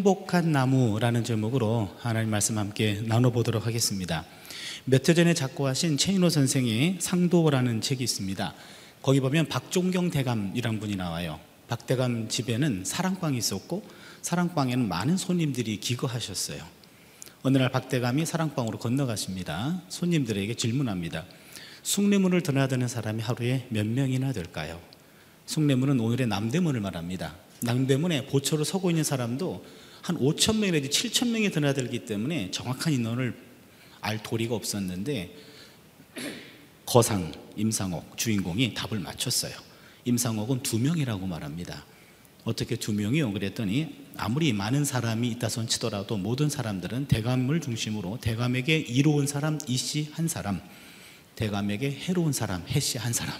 행복한 나무라는 제목으로 하나님 말씀 함께 나눠보도록 하겠습니다. 몇 해 전에 작고하신 최인호 선생의 상도라는 책이 있습니다. 거기 보면 박종경 대감이란 분이 나와요. 박 대감 집에는 사랑방이 있었고 사랑방에는 많은 손님들이 기거하셨어요. 어느 날 박 대감이 사랑방으로 건너가십니다. 손님들에게 질문합니다. 숭례문을 드나드는 사람이 하루에 몇 명이나 될까요? 숭례문은 오늘의 남대문을 말합니다. 남대문에 보초로 서고 있는 사람도 한 5천 명 내지 7천 명이 드나들기 때문에 정확한 인원을 알 도리가 없었는데 거상 임상옥 주인공이 답을 맞췄어요. 임상옥은 두 명이라고 말합니다. 어떻게 두 명이요? 그랬더니 아무리 많은 사람이 있다 손 치더라도 모든 사람들은 대감을 중심으로 대감에게 이로운 사람 이씨 한 사람, 대감에게 해로운 사람 해씨 한 사람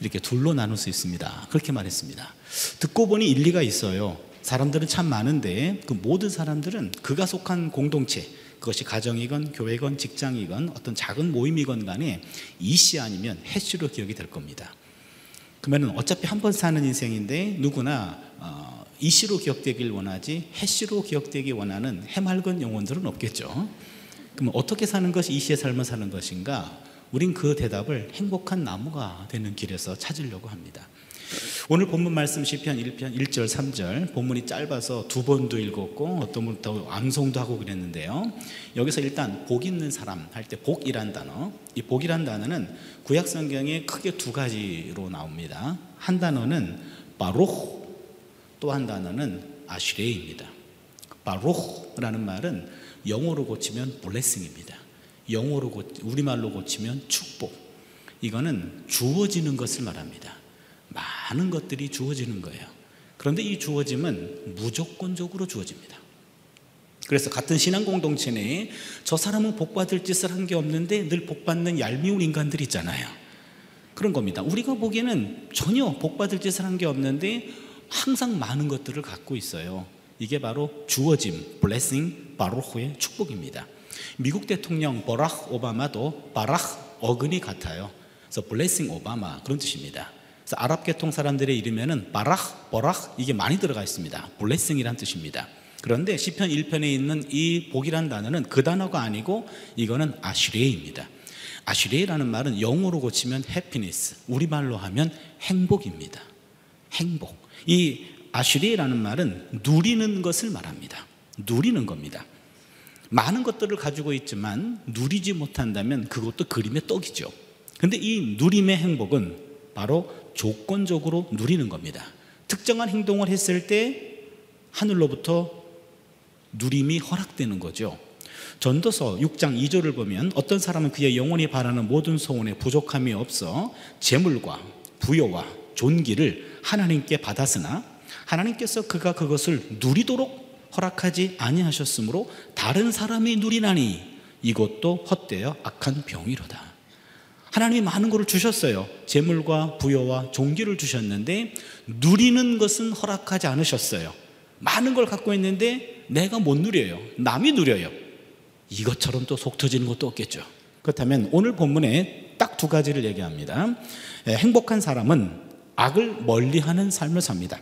이렇게 둘로 나눌 수 있습니다. 그렇게 말했습니다. 듣고 보니 일리가 있어요. 사람들은 참 많은데 그 모든 사람들은 그가 속한 공동체 그것이 가정이건 교회건 직장이건 어떤 작은 모임이건 간에 이씨 아니면 해씨로 기억이 될 겁니다. 그러면 어차피 한 번 사는 인생인데 누구나 어, 이씨로 기억되길 원하지 해씨로 기억되기 원하는 해맑은 영혼들은 없겠죠. 그럼 어떻게 사는 것이 이씨의 삶을 사는 것인가? 우린 그 대답을 행복한 나무가 되는 길에서 찾으려고 합니다. 오늘 본문 말씀 시편 1편 1절 3절 본문이 짧아서 두 번도 읽었고 어떤 분더 암송도 하고 그랬는데요. 여기서 일단 복 있는 사람 할 때 복이란 단어 이 복이란 단어는 구약 성경에 크게 두 가지로 나옵니다. 한 단어는 바로 또 한 단어는 아슈레입니다. 바로라는 말은 영어로 고치면 블레싱입니다. 영어로 고, 우리말로 고치면 축복. 이거는 주어지는 것을 말합니다. 많은 것들이 주어지는 거예요. 그런데 이 주어짐은 무조건적으로 주어집니다. 그래서 같은 신앙 공동체 내에 저 사람은 복 받을 짓을 한 게 없는데 늘 복 받는 얄미운 인간들이 있잖아요. 그런 겁니다. 우리가 보기에는 전혀 복 받을 짓을 한 게 없는데 항상 많은 것들을 갖고 있어요. 이게 바로 주어짐, blessing, 바로후의 축복입니다. 미국 대통령 버락 오바마도 바락 어근이 같아요. 그래서 블레싱 오바마 그런 뜻입니다. 그래서 아랍 계통 사람들의 이름에는 바락, 버락 이게 많이 들어가 있습니다. 블레싱이란 뜻입니다. 그런데 시편 1편에 있는 이 복이란 단어는 그 단어가 아니고 이거는 아슈레입니다. 아슈레라는 말은 영어로 고치면 해피니스, 우리말로 하면 행복입니다. 행복. 이 아슈레라는 말은 누리는 것을 말합니다. 누리는 겁니다. 많은 것들을 가지고 있지만 누리지 못한다면 그것도 그림의 떡이죠. 근데 이 누림의 행복은 바로 조건적으로 누리는 겁니다. 특정한 행동을 했을 때 하늘로부터 누림이 허락되는 거죠. 전도서 6장 2절을 보면 어떤 사람은 그의 영혼이 바라는 모든 소원에 부족함이 없어 재물과 부여와 존귀를 하나님께 받았으나 하나님께서 그가 그것을 누리도록 허락하지 아니하셨으므로 다른 사람이 누리나니 이것도 헛되어 악한 병이로다. 하나님이 많은 것을 주셨어요. 재물과 부여와 종기를 주셨는데 누리는 것은 허락하지 않으셨어요. 많은 걸 갖고 있는데 내가 못 누려요. 남이 누려요. 이것처럼 또 속 터지는 것도 없겠죠. 그렇다면 오늘 본문에 딱 두 가지를 얘기합니다. 행복한 사람은 악을 멀리하는 삶을 삽니다.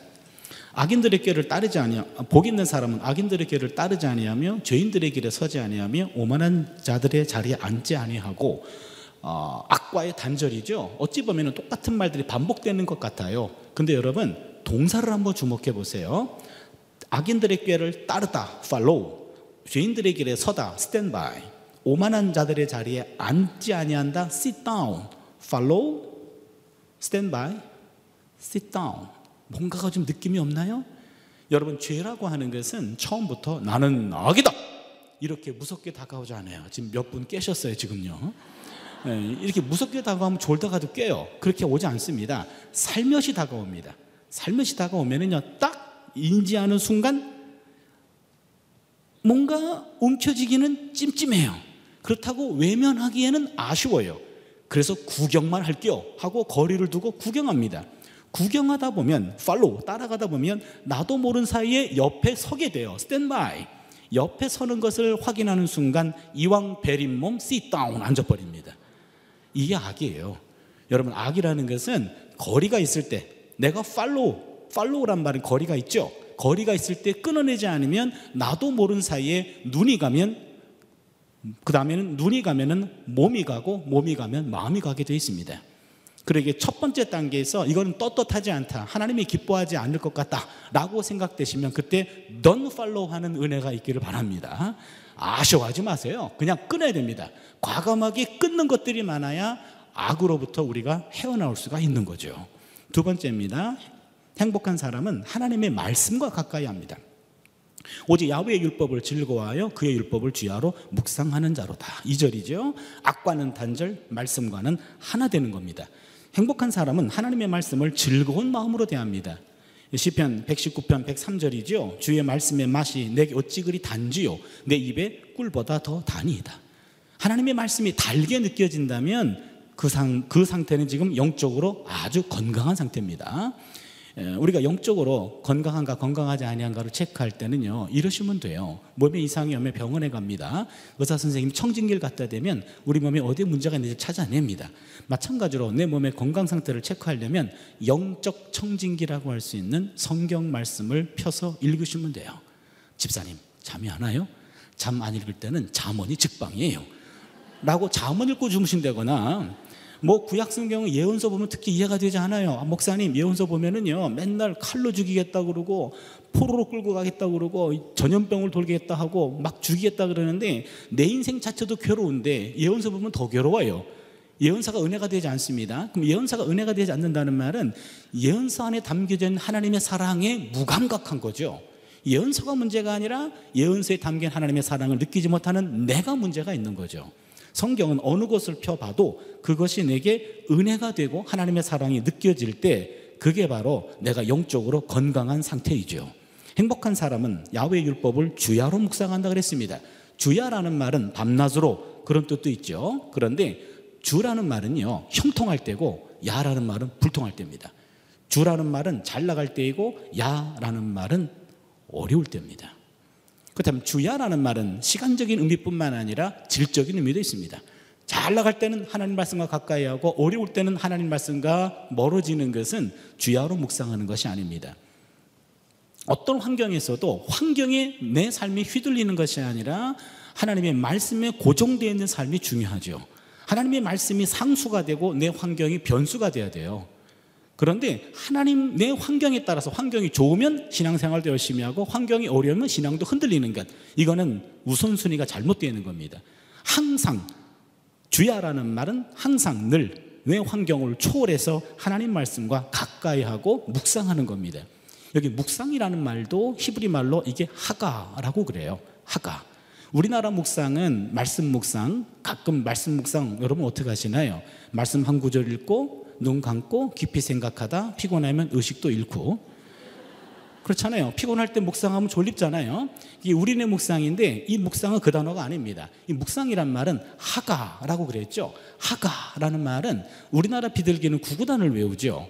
악인들의 길을 따르지 아니하 복 있는 사람은 악인들의 길을 따르지 아니하며 죄인들의 길에 서지 아니하며 오만한 자들의 자리에 앉지 아니하고 어, 악과의 단절이죠. 어찌 보면 똑같은 말들이 반복되는 것 같아요. 근데 여러분 동사를 한번 주목해 보세요. 악인들의 길을 따르다, follow. 죄인들의 길에 서다, stand by. 오만한 자들의 자리에 앉지 아니한다, sit down. follow, stand by, sit down. 뭔가가 좀 느낌이 없나요? 여러분 죄라고 하는 것은 처음부터 나는 악이다 이렇게 무섭게 다가오지 않아요. 지금 몇 분 깨셨어요 지금요. 네, 이렇게 무섭게 다가오면 졸다가도 깨요. 그렇게 오지 않습니다. 살며시 다가옵니다. 살며시 다가오면은요 딱 인지하는 순간 뭔가 움켜쥐기는 찜찜해요. 그렇다고 외면하기에는 아쉬워요. 그래서 구경만 할게요 하고 거리를 두고 구경합니다. 구경하다 보면 팔로우 따라가다 보면 나도 모르는 사이에 옆에 서게 돼요. 스탠바이. 옆에 서는 것을 확인하는 순간 이왕 베린 몸 sit down 앉아버립니다. 이게 악이에요. 여러분 악이라는 것은 거리가 있을 때 내가 팔로우 팔로우란 말은 거리가 있죠. 거리가 있을 때 끊어내지 않으면 나도 모르는 사이에 눈이 가면 그 다음에는 눈이 가면은 몸이 가고 몸이 가면 마음이 가게 되어 있습니다. 그러게 첫 번째 단계에서 이거는 떳떳하지 않다. 하나님이 기뻐하지 않을 것 같다 라고 생각되시면 그때 넌 팔로우 하는 은혜가 있기를 바랍니다. 아쉬워하지 마세요. 그냥 끊어야 됩니다. 과감하게 끊는 것들이 많아야 악으로부터 우리가 헤어나올 수가 있는 거죠. 두 번째입니다. 행복한 사람은 하나님의 말씀과 가까이 합니다. 오직 야훼의 율법을 즐거워하여 그의 율법을 주야로 묵상하는 자로다. 2절이죠. 악과는 단절, 말씀과는 하나 되는 겁니다. 행복한 사람은 하나님의 말씀을 즐거운 마음으로 대합니다. 시편 119편 103절이죠. 주의 말씀의 맛이 내게 어찌 그리 단지요 내 입에 꿀보다 더 단이다. 하나님의 말씀이 달게 느껴진다면 그, 상, 그 상태는 지금 영적으로 아주 건강한 상태입니다. 우리가 영적으로 건강한가 건강하지 아니한가를 체크할 때는요 이러시면 돼요. 몸에 이상이 오면 병원에 갑니다. 의사 선생님이 청진기를 갖다 대면 우리 몸에 어디에 문제가 있는지 찾아냅니다. 마찬가지로 내 몸의 건강 상태를 체크하려면 영적 청진기라고 할 수 있는 성경 말씀을 펴서 읽으시면 돼요. 집사님 잠이 안 와요? 잠 안 읽을 때는 잠언이 직방이에요. 라고 잠언 읽고 주무신다거나 뭐 구약 성경은 예언서 보면 특히 이해가 되지 않아요. 아, 목사님 예언서 보면은요 맨날 칼로 죽이겠다 그러고 포로로 끌고 가겠다 그러고 전염병을 돌겠다 하고 막 죽이겠다 그러는데 내 인생 자체도 괴로운데 예언서 보면 더 괴로워요. 예언사가 은혜가 되지 않습니다. 그럼 예언사가 은혜가 되지 않는다는 말은 예언서 안에 담겨져 하나님의 사랑에 무감각한 거죠. 예언서가 문제가 아니라 예언서에 담긴 하나님의 사랑을 느끼지 못하는 내가 문제가 있는 거죠. 성경은 어느 곳을 펴봐도 그것이 내게 은혜가 되고 하나님의 사랑이 느껴질 때 그게 바로 내가 영적으로 건강한 상태이죠. 행복한 사람은 야외 율법을 주야로 묵상한다 그랬습니다. 주야라는 말은 밤낮으로 그런 뜻도 있죠. 그런데 주라는 말은요 형통할 때고 야라는 말은 불통할 때입니다. 주라는 말은 잘 나갈 때이고 야라는 말은 어려울 때입니다. 그렇다면 주야라는 말은 시간적인 의미뿐만 아니라 질적인 의미도 있습니다. 잘 나갈 때는 하나님 말씀과 가까이 하고 어려울 때는 하나님 말씀과 멀어지는 것은 주야로 묵상하는 것이 아닙니다. 어떤 환경에서도 환경에 내 삶이 휘둘리는 것이 아니라 하나님의 말씀에 고정되어 있는 삶이 중요하죠. 하나님의 말씀이 상수가 되고 내 환경이 변수가 돼야 돼요. 그런데 하나님 내 환경에 따라서 환경이 좋으면 신앙생활도 열심히 하고 환경이 어려우면 신앙도 흔들리는 것. 이거는 우선순위가 잘못되어 있는 겁니다. 항상 주야라는 말은 항상 늘 내 환경을 초월해서 하나님 말씀과 가까이 하고 묵상하는 겁니다. 여기 묵상이라는 말도 히브리 말로 이게 하가라고 그래요. 하가. 우리나라 묵상은 말씀 묵상 가끔 말씀 묵상. 여러분 어떻게 하시나요? 말씀 한 구절 읽고 눈 감고 깊이 생각하다 피곤하면 의식도 잃고 그렇잖아요. 피곤할 때 묵상하면 졸립잖아요. 이게 우리네 묵상인데 이 묵상은 그 단어가 아닙니다. 이 묵상이란 말은 하가라고 그랬죠. 하가라는 말은 우리나라 비둘기는 구구단을 외우죠.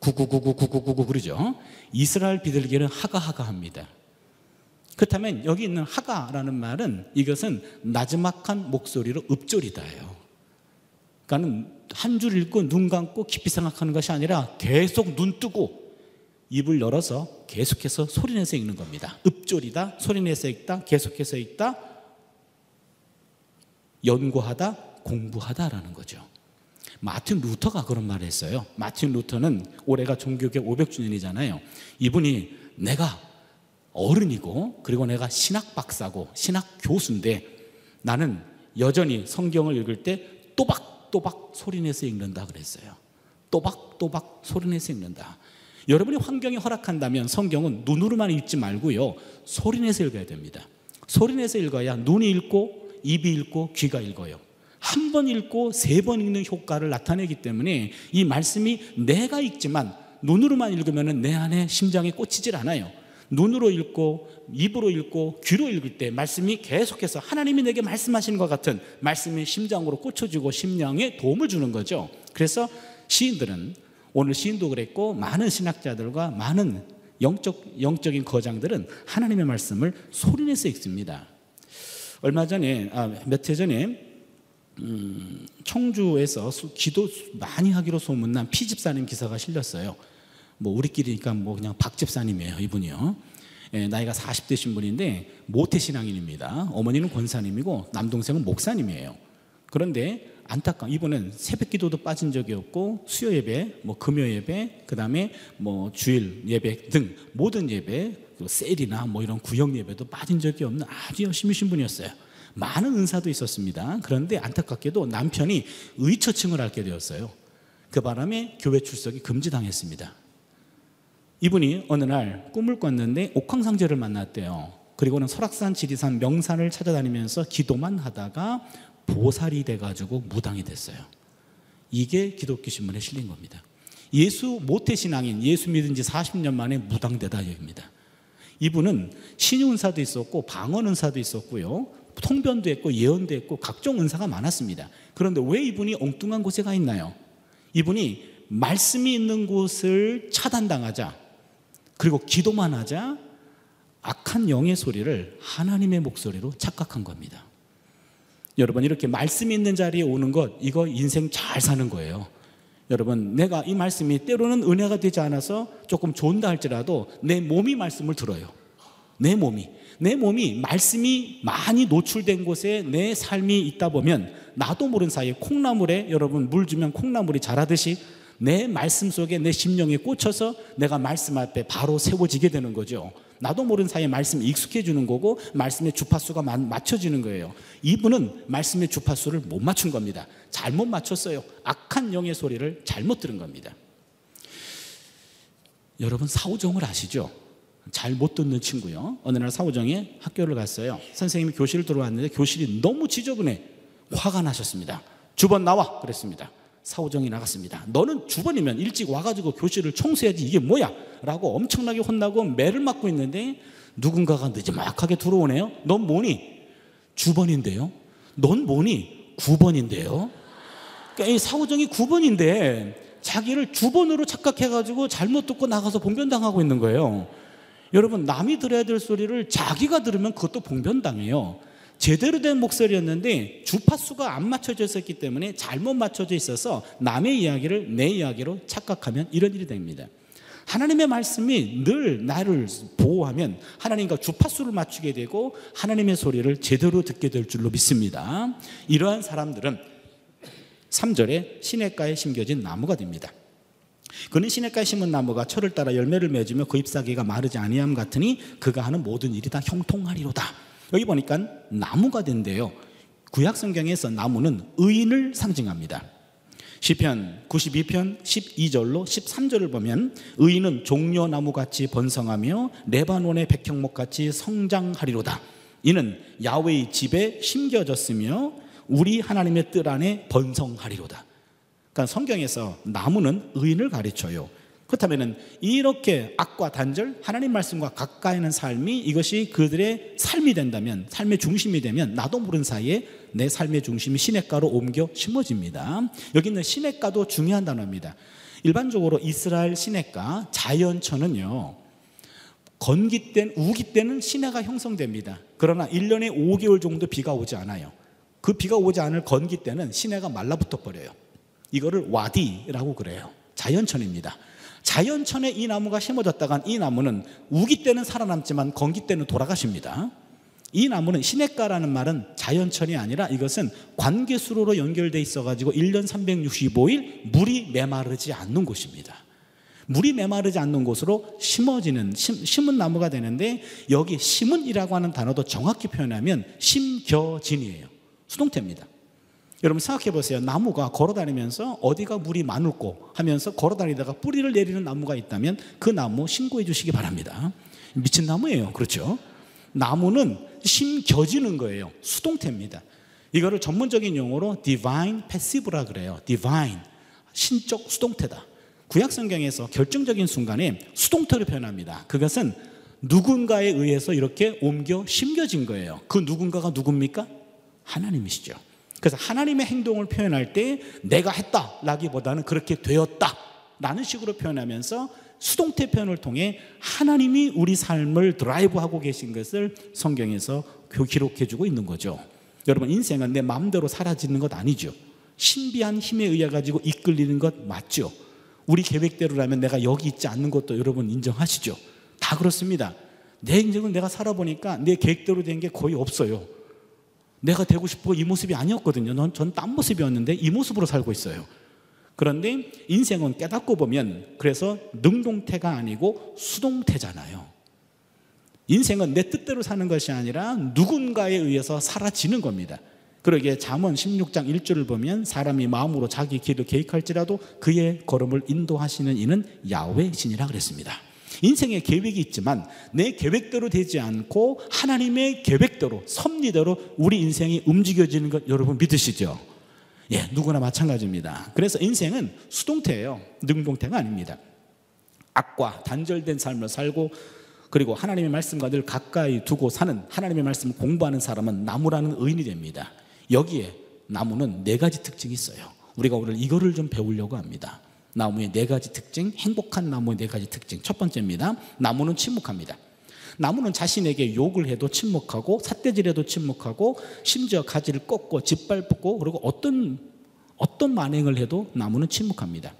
구구구구구구구구 그러죠. 이스라엘 비둘기는 하가하가 합니다. 그렇다면 여기 있는 하가라는 말은 이것은 나지막한 목소리로 읍조리다예요. 그러니까는 한 줄 읽고 눈 감고 깊이 생각하는 것이 아니라 계속 눈 뜨고 입을 열어서 계속해서 소리내서 읽는 겁니다. 읍졸이다, 소리내서 읽다, 계속해서 읽다, 연구하다, 공부하다라는 거죠. 마틴 루터가 그런 말을 했어요. 마틴 루터는 올해가 종교개 500주년이잖아요. 이분이 내가 어른이고 그리고 내가 신학 박사고 신학 교수인데 나는 여전히 성경을 읽을 때 또박 또박또박 소리내서 읽는다 그랬어요. 또박또박 소리내서 읽는다. 여러분이 환경이 허락한다면 성경은 눈으로만 읽지 말고요. 소리내서 읽어야 됩니다. 소리내서 읽어야 눈이 읽고 입이 읽고 귀가 읽어요. 한 번 읽고 세 번 읽는 효과를 나타내기 때문에 이 말씀이 내가 읽지만 눈으로만 읽으면 내 안에 심장에 꽂히질 않아요. 눈으로 읽고 입으로 읽고 귀로 읽을 때 말씀이 계속해서 하나님이 내게 말씀하시는 것 같은 말씀이 심장으로 꽂혀지고 심령에 도움을 주는 거죠. 그래서 시인들은 오늘 시인도 그랬고 많은 신학자들과 많은 영적 영적인 거장들은 하나님의 말씀을 소리내서 읽습니다. 얼마 전에 아, 몇 해 전에 음, 청주에서 기도 많이 하기로 소문난 피 집사님 기사가 실렸어요. 뭐 우리끼리니까 뭐 그냥 박 집사님이에요 이분이요. 예, 나이가 40대신 분인데 모태신앙인입니다. 어머니는 권사님이고 남동생은 목사님이에요. 그런데 안타까 이분은 새벽 기도도 빠진 적이 없고 수요 예배, 뭐 금요 예배, 그 다음에 뭐 주일 예배 등 모든 예배, 셀이나 뭐 이런 구역 예배도 빠진 적이 없는 아주 열심히신 분이었어요. 많은 은사도 있었습니다. 그런데 안타깝게도 남편이 의처증을 앓게 되었어요. 그 바람에 교회 출석이 금지당했습니다. 이분이 어느 날 꿈을 꿨는데 옥황상제를 만났대요. 그리고는 설악산, 지리산, 명산을 찾아다니면서 기도만 하다가 보살이 돼가지고 무당이 됐어요. 이게 기독교 신문에 실린 겁니다. 예수 모태 신앙인 예수 믿은 지 40년 만에 무당되다 여깁니다. 이분은 신유 은사도 있었고 방언 은사도 있었고요. 통변도 했고 예언도 했고 각종 은사가 많았습니다. 그런데 왜 이분이 엉뚱한 곳에 가 있나요? 이분이 말씀이 있는 곳을 차단당하자 그리고 기도만 하자 악한 영의 소리를 하나님의 목소리로 착각한 겁니다. 여러분 이렇게 말씀이 있는 자리에 오는 것 이거 인생 잘 사는 거예요. 여러분 내가 이 말씀이 때로는 은혜가 되지 않아서 조금 좋은다 할지라도 내 몸이 말씀을 들어요. 내 몸이 내 몸이 말씀이 많이 노출된 곳에 내 삶이 있다 보면 나도 모르는 사이에 콩나물에 여러분 물 주면 콩나물이 자라듯이 내 말씀 속에 내 심령에 꽂혀서 내가 말씀 앞에 바로 세워지게 되는 거죠. 나도 모르는 사이에 말씀이 익숙해지는 거고 말씀의 주파수가 맞춰지는 거예요. 이분은 말씀의 주파수를 못 맞춘 겁니다. 잘못 맞췄어요. 악한 영의 소리를 잘못 들은 겁니다. 여러분 사우정을 아시죠? 잘 못 듣는 친구요. 어느 날 사우정이 학교를 갔어요. 선생님이 교실을 들어왔는데 교실이 너무 지저분해. 화가 나셨습니다. 주번 나와 그랬습니다. 사오정이 나갔습니다. 너는 주번이면 일찍 와가지고 교실을 청소해야지 이게 뭐야? 라고 엄청나게 혼나고 매를 맞고 있는데 누군가가 늦지막하게 들어오네요. 넌 뭐니? 주번인데요. 넌 뭐니? 9번인데요. 그러니까 이 사오정이 9번인데 자기를 주번으로 착각해가지고 잘못 듣고 나가서 봉변당하고 있는 거예요. 여러분 남이 들어야 될 소리를 자기가 들으면 그것도 봉변당해요. 제대로 된 목소리였는데 주파수가 안 맞춰져 있었기 때문에 잘못 맞춰져 있어서 남의 이야기를 내 이야기로 착각하면 이런 일이 됩니다. 하나님의 말씀이 늘 나를 보호하면 하나님과 주파수를 맞추게 되고 하나님의 소리를 제대로 듣게 될 줄로 믿습니다. 이러한 사람들은 3절에 시냇가에 심겨진 나무가 됩니다. 그는 시냇가에 심은 나무가 철을 따라 열매를 맺으며 그 잎사귀가 마르지 아니함 같으니 그가 하는 모든 일이 다 형통하리로다. 여기 보니까 나무가 된대요. 구약 성경에서 나무는 의인을 상징합니다. 시편 92편 12절로 13절을 보면 의인은 종려나무 같이 번성하며 레바논의 백향목 같이 성장하리로다. 이는 야훼의 집에 심겨졌으며 우리 하나님의 뜰 안에 번성하리로다. 그러니까 성경에서 나무는 의인을 가르쳐요. 그렇다면 이렇게 악과 단절, 하나님 말씀과 가까이 있는 삶이 이것이 그들의 삶이 된다면, 삶의 중심이 되면 나도 모르는 사이에 내 삶의 중심이 시냇가로 옮겨 심어집니다. 여기 있는 시냇가도 중요한 단어입니다. 일반적으로 이스라엘 시냇가, 자연천은요, 건기 때, 우기 때는 시내가 형성됩니다. 그러나 1년에 5개월 정도 비가 오지 않아요. 그 비가 오지 않을 건기 때는 시내가 말라붙어 버려요. 이거를 와디라고 그래요. 자연천입니다. 자연천에 이 나무가 심어졌다간 이 나무는 우기 때는 살아남지만 건기 때는 돌아가십니다. 이 나무는 시냇가라는 말은 자연천이 아니라 이것은 관계수로로 연결돼 있어가지고 1년 365일 물이 메마르지 않는 곳입니다. 물이 메마르지 않는 곳으로 심어지는 심, 심은 나무가 되는데 여기 심은이라고 하는 단어도 정확히 표현하면 심겨진이에요. 수동태입니다. 여러분 생각해 보세요. 나무가 걸어 다니면서 어디가 물이 많을고 하면서 걸어 다니다가 뿌리를 내리는 나무가 있다면 그 나무 신고해 주시기 바랍니다. 미친 나무예요. 그렇죠? 나무는 심겨지는 거예요. 수동태입니다. 이거를 전문적인 용어로 divine passive라 그래요. divine 신적 수동태다. 구약 성경에서 결정적인 순간에 수동태로 표현합니다. 그것은 누군가에 의해서 이렇게 옮겨 심겨진 거예요. 그 누군가가 누굽니까? 하나님이시죠. 그래서 하나님의 행동을 표현할 때 내가 했다라기보다는 그렇게 되었다 라는 식으로 표현하면서 수동태 표현을 통해 하나님이 우리 삶을 드라이브하고 계신 것을 성경에서 기록해 주고 있는 거죠. 여러분 인생은 내 마음대로 사라지는 것 아니죠. 신비한 힘에 의해 가지고 이끌리는 것 맞죠. 우리 계획대로라면 내가 여기 있지 않는 것도 여러분 인정하시죠. 다 그렇습니다. 내 인생을 내가 살아보니까 내 계획대로 된 게 거의 없어요. 내가 되고 싶어 이 모습이 아니었거든요. 전 딴 모습이었는데 이 모습으로 살고 있어요. 그런데 인생은 깨닫고 보면 그래서 능동태가 아니고 수동태잖아요. 인생은 내 뜻대로 사는 것이 아니라 누군가에 의해서 사라지는 겁니다. 그러기에 잠언 16장 1절을 보면 사람이 마음으로 자기 길을 계획할지라도 그의 걸음을 인도하시는 이는 야훼신이라 그랬습니다. 인생에 계획이 있지만 내 계획대로 되지 않고 하나님의 계획대로 섭리대로 우리 인생이 움직여지는 것 여러분 믿으시죠? 예, 누구나 마찬가지입니다. 그래서 인생은 수동태예요. 능동태가 아닙니다. 악과 단절된 삶을 살고 그리고 하나님의 말씀과 늘 가까이 두고 사는 하나님의 말씀을 공부하는 사람은 나무라는 의인이 됩니다. 여기에 나무는 네 가지 특징이 있어요. 우리가 오늘 이거를 좀 배우려고 합니다. 나무의 네 가지 특징, 행복한 나무의 네 가지 특징. 첫 번째입니다. 나무는 침묵합니다. 나무는 자신에게 욕을 해도 침묵하고 삿대질해도 침묵하고 심지어 가지를 꺾고 짓밟고 그리고 어떤 어떤 만행을 해도 나무는 침묵합니다.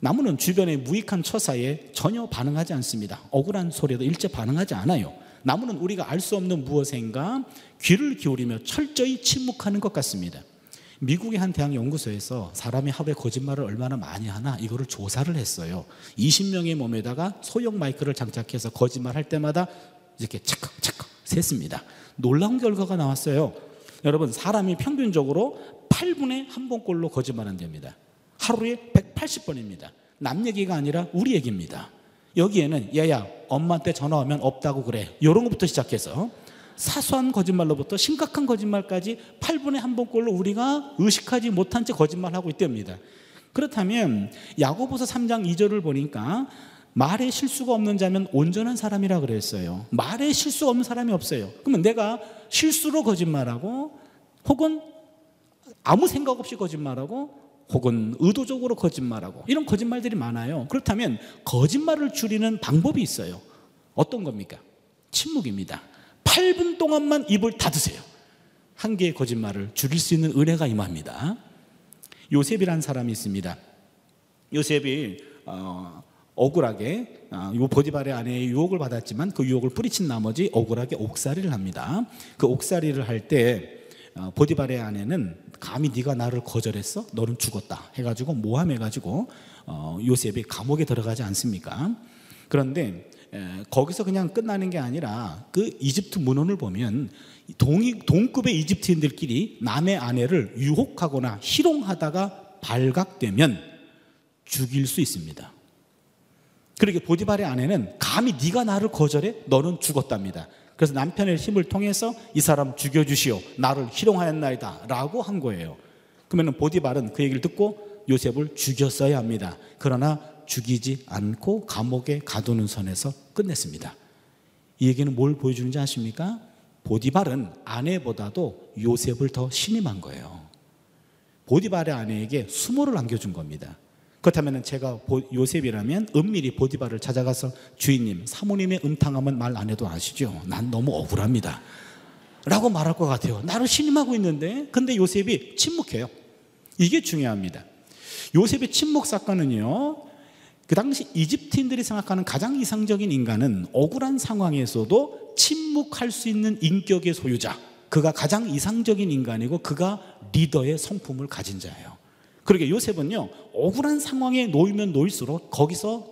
나무는 주변의 무익한 처사에 전혀 반응하지 않습니다. 억울한 소리에도 일제 반응하지 않아요. 나무는 우리가 알 수 없는 무엇인가 귀를 기울이며 철저히 침묵하는 것 같습니다. 미국의 한 대학 연구소에서 사람이 하루에 거짓말을 얼마나 많이 하나 이거를 조사를 했어요. 20명의 몸에다가 소형 마이크를 장착해서 거짓말 할 때마다 이렇게 착각 착각 셌습니다. 놀라운 결과가 나왔어요. 여러분 사람이 평균적으로 8분에 한 번꼴로 거짓말한답니다. 하루에 180번입니다. 남 얘기가 아니라 우리 얘기입니다. 여기에는 야야 엄마한테 전화 오면 없다고 그래. 이런 것부터 시작해서 사소한 거짓말로부터 심각한 거짓말까지 8분에 한 번꼴로 우리가 의식하지 못한 채 거짓말하고 있답니다. 그렇다면 야고보서 3장 2절을 보니까 말에 실수가 없는 자면 온전한 사람이라 그랬어요. 말에 실수가 없는 사람이 없어요. 그러면 내가 실수로 거짓말하고 혹은 아무 생각 없이 거짓말하고 혹은 의도적으로 거짓말하고 이런 거짓말들이 많아요. 그렇다면 거짓말을 줄이는 방법이 있어요. 어떤 겁니까? 침묵입니다. 8분 동안만 입을 닫으세요. 한 개의 거짓말을 줄일 수 있는 은혜가 임합니다. 요셉이라는 사람이 있습니다. 요셉이 어, 억울하게 어, 요 보디발의 아내의 유혹을 받았지만 그 유혹을 뿌리친 나머지 억울하게 옥살이를 합니다. 그 옥살이를 할때 어, 보디발의 아내는 감히 네가 나를 거절했어? 너는 죽었다. 해가지고 모함해가지고 어, 요셉이 감옥에 들어가지 않습니까? 그런데 거기서 그냥 끝나는 게 아니라 그 이집트 문헌을 보면 동이, 동급의 이집트인들끼리 남의 아내를 유혹하거나 희롱하다가 발각되면 죽일 수 있습니다. 그러게 보디발의 아내는 감히 네가 나를 거절해? 너는 죽었답니다. 그래서 남편의 힘을 통해서 이 사람 죽여주시오. 나를 희롱하였나이다. 라고 한 거예요. 그러면 보디발은 그 얘기를 듣고 요셉을 죽였어야 합니다. 그러나 죽이지 않고 감옥에 가두는 선에서 끝냈습니다. 이 얘기는 뭘 보여주는지 아십니까? 보디발은 아내보다도 요셉을 더 신임한 거예요. 보디발의 아내에게 수모를 안겨준 겁니다. 그렇다면 제가 요셉이라면 은밀히 보디발을 찾아가서 주인님, 사모님의 음탕함은 말 안 해도 아시죠? 난 너무 억울합니다. 라고 말할 것 같아요. 나를 신임하고 있는데, 근데 요셉이 침묵해요. 이게 중요합니다. 요셉의 침묵 사건은요, 그 당시 이집트인들이 생각하는 가장 이상적인 인간은 억울한 상황에서도 침묵할 수 있는 인격의 소유자. 그가 가장 이상적인 인간이고 그가 리더의 성품을 가진 자예요. 그러게 요셉은요, 억울한 상황에 놓이면 놓일수록 거기서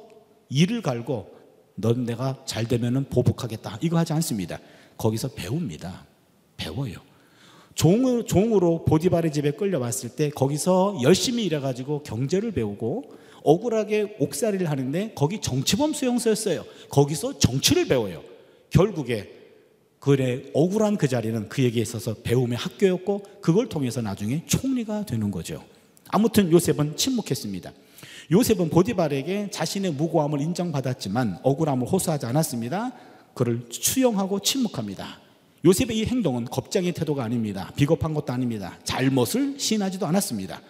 일을 갈고 넌 내가 잘 되면은 보복하겠다. 이거 하지 않습니다. 거기서 배웁니다. 배워요. 종, 종으로 보디발의 집에 끌려왔을 때 거기서 열심히 일해가지고 경제를 배우고 억울하게 옥살이를 하는데 거기 정치범 수용소였어요. 거기서 정치를 배워요. 결국에 그의 억울한 그 자리는 그에게 있어서 배움의 학교였고 그걸 통해서 나중에 총리가 되는 거죠. 아무튼 요셉은 침묵했습니다. 요셉은 보디발에게 자신의 무고함을 인정받았지만 억울함을 호소하지 않았습니다. 그를 추영하고 침묵합니다. 요셉의 이 행동은 겁쟁이 태도가 아닙니다. 비겁한 것도 아닙니다. 잘못을 시인하지도 않았습니다.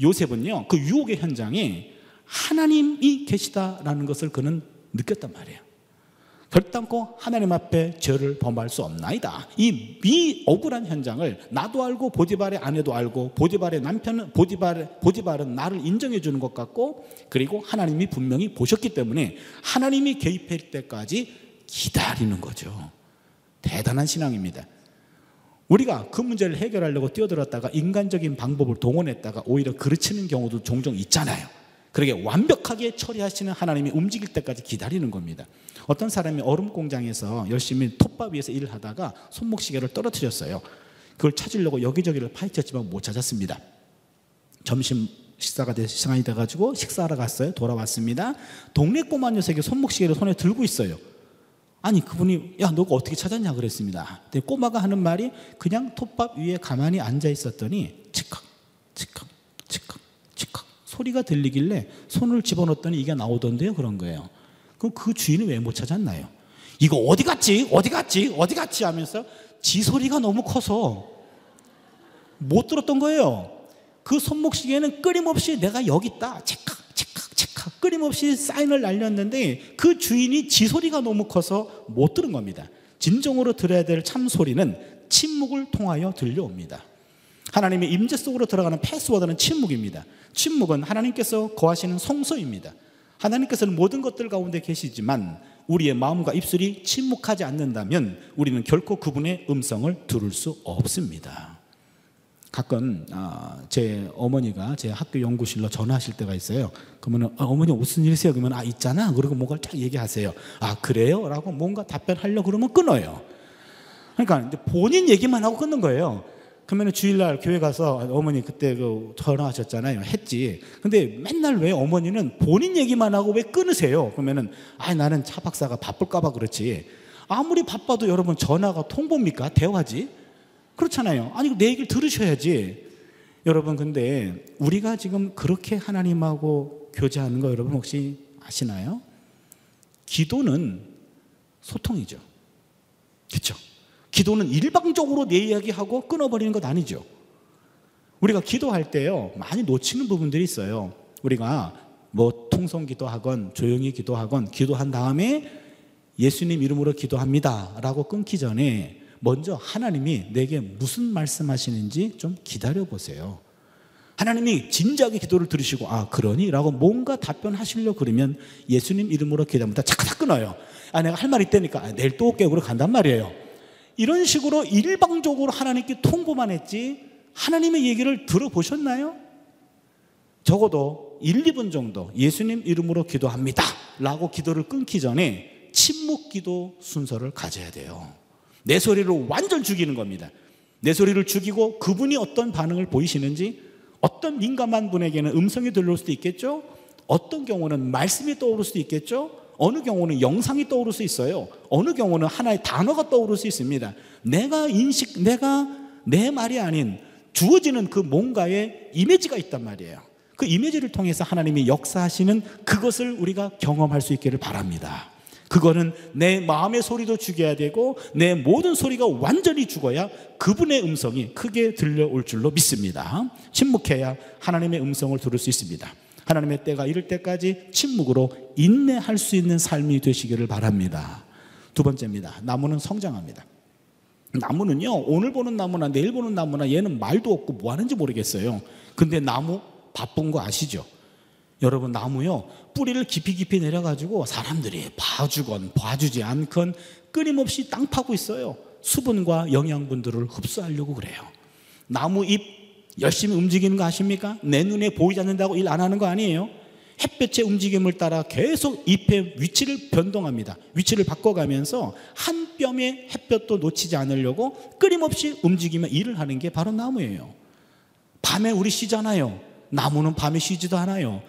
요셉은요, 그 유혹의 현장에 하나님이 계시다라는 것을 그는 느꼈단 말이에요. 결단코 하나님 앞에 죄를 범할 수 없나이다. 이 미억울한 현장을 나도 알고 보디발의 아내도 알고 보디발의 남편은 보디발 보디발은 나를 인정해 주는 것 같고 그리고 하나님이 분명히 보셨기 때문에 하나님이 개입할 때까지 기다리는 거죠. 대단한 신앙입니다. 우리가 그 문제를 해결하려고 뛰어들었다가 인간적인 방법을 동원했다가 오히려 그르치는 경우도 종종 있잖아요. 그러게 완벽하게 처리하시는 하나님이 움직일 때까지 기다리는 겁니다. 어떤 사람이 얼음 공장에서 열심히 톱밥 위에서 일을 하다가 손목 시계를 떨어뜨렸어요. 그걸 찾으려고 여기저기를 파헤쳤지만 못 찾았습니다. 점심 식사가 돼 시간이 돼가지고 식사하러 갔어요. 돌아왔습니다. 동네 꼬마 녀석이 손목 시계를 손에 들고 있어요. 아니 그분이 야 너가 어떻게 찾았냐 그랬습니다. 근데 꼬마가 하는 말이 그냥 톱밥 위에 가만히 앉아 있었더니 치칵 치칵 소리가 들리길래 손을 집어넣었더니 이게 나오던데요 그런 거예요. 그럼 그 주인은 왜 못 찾았나요? 이거 어디 갔지? 어디 갔지? 어디 갔지? 하면서 지 소리가 너무 커서 못 들었던 거예요. 그 손목시계는 끊임없이 내가 여기 있다. 체크, 체크, 체크. 끊임없이 사인을 날렸는데 그 주인이 지 소리가 너무 커서 못 들은 겁니다. 진정으로 들어야 될 참 소리는 침묵을 통하여 들려옵니다. 하나님의 임재 속으로 들어가는 패스워드는 침묵입니다. 침묵은 하나님께서 거하시는 성소입니다. 하나님께서는 모든 것들 가운데 계시지만 우리의 마음과 입술이 침묵하지 않는다면 우리는 결코 그분의 음성을 들을 수 없습니다. 가끔 아, 제 어머니가 제 학교 연구실로 전화하실 때가 있어요. 그러면 아, 어머니 무슨 일이세요? 그러면 아 있잖아. 그리고 뭔가 쫙 얘기하세요. 아 그래요?라고 뭔가 답변하려 그러면 끊어요. 그러니까 본인 얘기만 하고 끊는 거예요. 그러면 주일날 교회 가서 어머니 그때 그 전화하셨잖아요. 했지. 근데 맨날 왜 어머니는 본인 얘기만 하고 왜 끊으세요? 그러면은 아 나는 차 박사가 바쁠까봐 그렇지. 아무리 바빠도 여러분 전화가 통보입니까? 대화지. 그렇잖아요. 아니, 내 얘기를 들으셔야지. 여러분, 근데 우리가 지금 그렇게 하나님하고 교제하는 거 여러분 혹시 아시나요? 기도는 소통이죠. 그렇죠? 기도는 일방적으로 내 이야기하고 끊어버리는 것 아니죠. 우리가 기도할 때요, 많이 놓치는 부분들이 있어요. 우리가 뭐 통성 기도하건 조용히 기도하건 기도한 다음에 예수님 이름으로 기도합니다. 라고 끊기 전에 먼저 하나님이 내게 무슨 말씀하시는지 좀 기다려 보세요. 하나님이 진지하게 기도를 들으시고 아 그러니? 라고 뭔가 답변하시려 그러면 예수님 이름으로 기도합니다. 다 끊어요. 아 내가 할 말이 있다니까 아, 내일 또 그러 간단 말이에요. 이런 식으로 일방적으로 하나님께 통보만 했지 하나님의 얘기를 들어보셨나요? 적어도 1, 2분 정도 예수님 이름으로 기도합니다. 라고 기도를 끊기 전에 침묵 기도 순서를 가져야 돼요. 내 소리를 완전 죽이는 겁니다. 내 소리를 죽이고 그분이 어떤 반응을 보이시는지 어떤 민감한 분에게는 음성이 들려올 수도 있겠죠. 어떤 경우는 말씀이 떠오를 수도 있겠죠. 어느 경우는 영상이 떠오를 수 있어요. 어느 경우는 하나의 단어가 떠오를 수 있습니다. 내가 인식, 내가 내 말이 아닌 주어지는 그 뭔가의 이미지가 있단 말이에요. 그 이미지를 통해서 하나님이 역사하시는 그것을 우리가 경험할 수 있기를 바랍니다. 그거는 내 마음의 소리도 죽여야 되고 내 모든 소리가 완전히 죽어야 그분의 음성이 크게 들려올 줄로 믿습니다. 침묵해야 하나님의 음성을 들을 수 있습니다. 하나님의 때가 이를 때까지 침묵으로 인내할 수 있는 삶이 되시기를 바랍니다. 두 번째입니다. 나무는 성장합니다. 나무는요, 오늘 보는 나무나 내일 보는 나무나 얘는 말도 없고 뭐 하는지 모르겠어요. 근데 나무 바쁜 거 아시죠? 여러분 나무요 뿌리를 깊이 깊이 내려가지고 사람들이 봐주건 봐주지 않건 끊임없이 땅 파고 있어요. 수분과 영양분들을 흡수하려고 그래요. 나무 잎 열심히 움직이는 거 아십니까? 내 눈에 보이지 않는다고 일 안 하는 거 아니에요? 햇볕의 움직임을 따라 계속 잎의 위치를 변동합니다. 위치를 바꿔가면서 한 뼘의 햇볕도 놓치지 않으려고 끊임없이 움직이며 일을 하는 게 바로 나무예요. 밤에 우리 쉬잖아요. 나무는 밤에 쉬지도 않아요.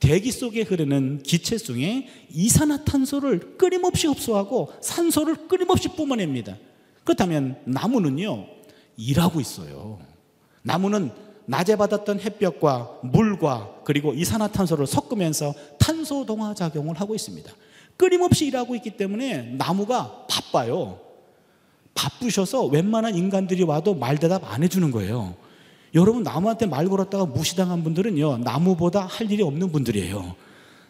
대기 속에 흐르는 기체 중에 이산화탄소를 끊임없이 흡수하고 산소를 끊임없이 뿜어냅니다. 그렇다면 나무는요, 일하고 있어요. 나무는 낮에 받았던 햇볕과 물과 그리고 이산화탄소를 섞으면서 탄소 동화 작용을 하고 있습니다. 끊임없이 일하고 있기 때문에 나무가 바빠요. 바쁘셔서 웬만한 인간들이 와도 말 대답 안 해주는 거예요. 여러분 나무한테 말 걸었다가 무시당한 분들은요 나무보다 할 일이 없는 분들이에요.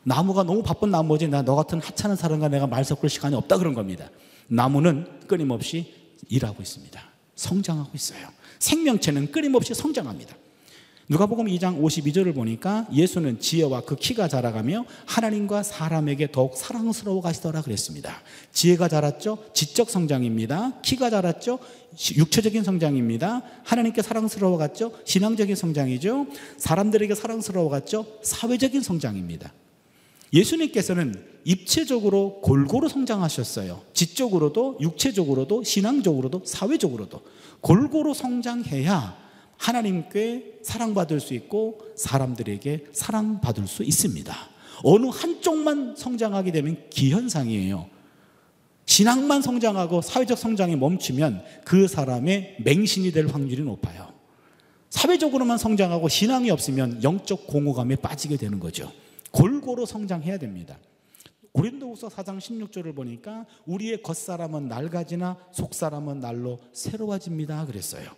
나무가 너무 바쁜 나머지 나 너 같은 하찮은 사람과 내가 말 섞을 시간이 없다 그런 겁니다. 나무는 끊임없이 일하고 있습니다. 성장하고 있어요. 생명체는 끊임없이 성장합니다. 누가복음 2장 52절을 보니까 예수는 지혜와 그 키가 자라가며 하나님과 사람에게 더욱 사랑스러워 가시더라 그랬습니다. 지혜가 자랐죠? 지적 성장입니다. 키가 자랐죠? 육체적인 성장입니다. 하나님께 사랑스러워 갔죠? 신앙적인 성장이죠. 사람들에게 사랑스러워 갔죠? 사회적인 성장입니다. 예수님께서는 입체적으로 골고루 성장하셨어요. 지적으로도 육체적으로도 신앙적으로도 사회적으로도 골고루 성장해야 하나님께 사랑받을 수 있고 사람들에게 사랑받을 수 있습니다. 어느 한쪽만 성장하게 되면 기현상이에요. 신앙만 성장하고 사회적 성장이 멈추면 그 사람의 맹신이 될 확률이 높아요. 사회적으로만 성장하고 신앙이 없으면 영적 공허감에 빠지게 되는 거죠. 골고루 성장해야 됩니다. 고린도후서 4장 16절을 보니까 우리의 겉사람은 낡아지나 속사람은 날로 새로워집니다 그랬어요.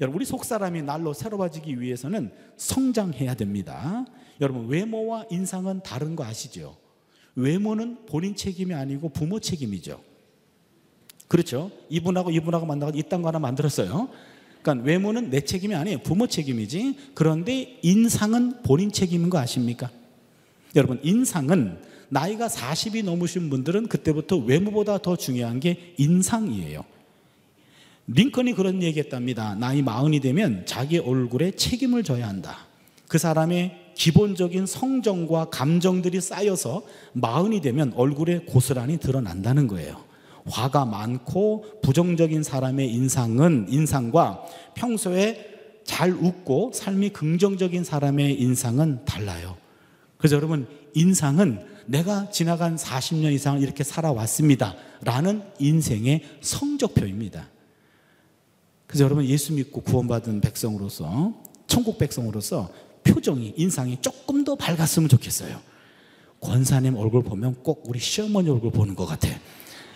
여러분 우리 속 사람이 날로 새로워지기 위해서는 성장해야 됩니다. 여러분 외모와 인상은 다른 거 아시죠? 외모는 본인 책임이 아니고 부모 책임이죠. 그렇죠? 이분하고 이분하고 만나고 이딴 거 하나 만들었어요. 그러니까 외모는 내 책임이 아니에요. 부모 책임이지. 그런데 인상은 본인 책임인 거 아십니까? 여러분 인상은 나이가 40이 넘으신 분들은 그때부터 외모보다 더 중요한 게 인상이에요. 링컨이 그런 얘기했답니다. 나이 마흔이 되면 자기 얼굴에 책임을 져야 한다. 그 사람의 기본적인 성정과 감정들이 쌓여서 마흔이 되면 얼굴에 고스란히 드러난다는 거예요. 화가 많고 부정적인 사람의 인상은 인상과 평소에 잘 웃고 삶이 긍정적인 사람의 인상은 달라요. 그래서 여러분 인상은 내가 지나간 40년 이상 이렇게 살아왔습니다. 라는 인생의 성적표입니다. 그래서 여러분 예수 믿고 구원받은 백성으로서 천국 백성으로서 표정이 인상이 조금 더 밝았으면 좋겠어요. 권사님 얼굴 보면 꼭 우리 시어머니 얼굴 보는 것 같아.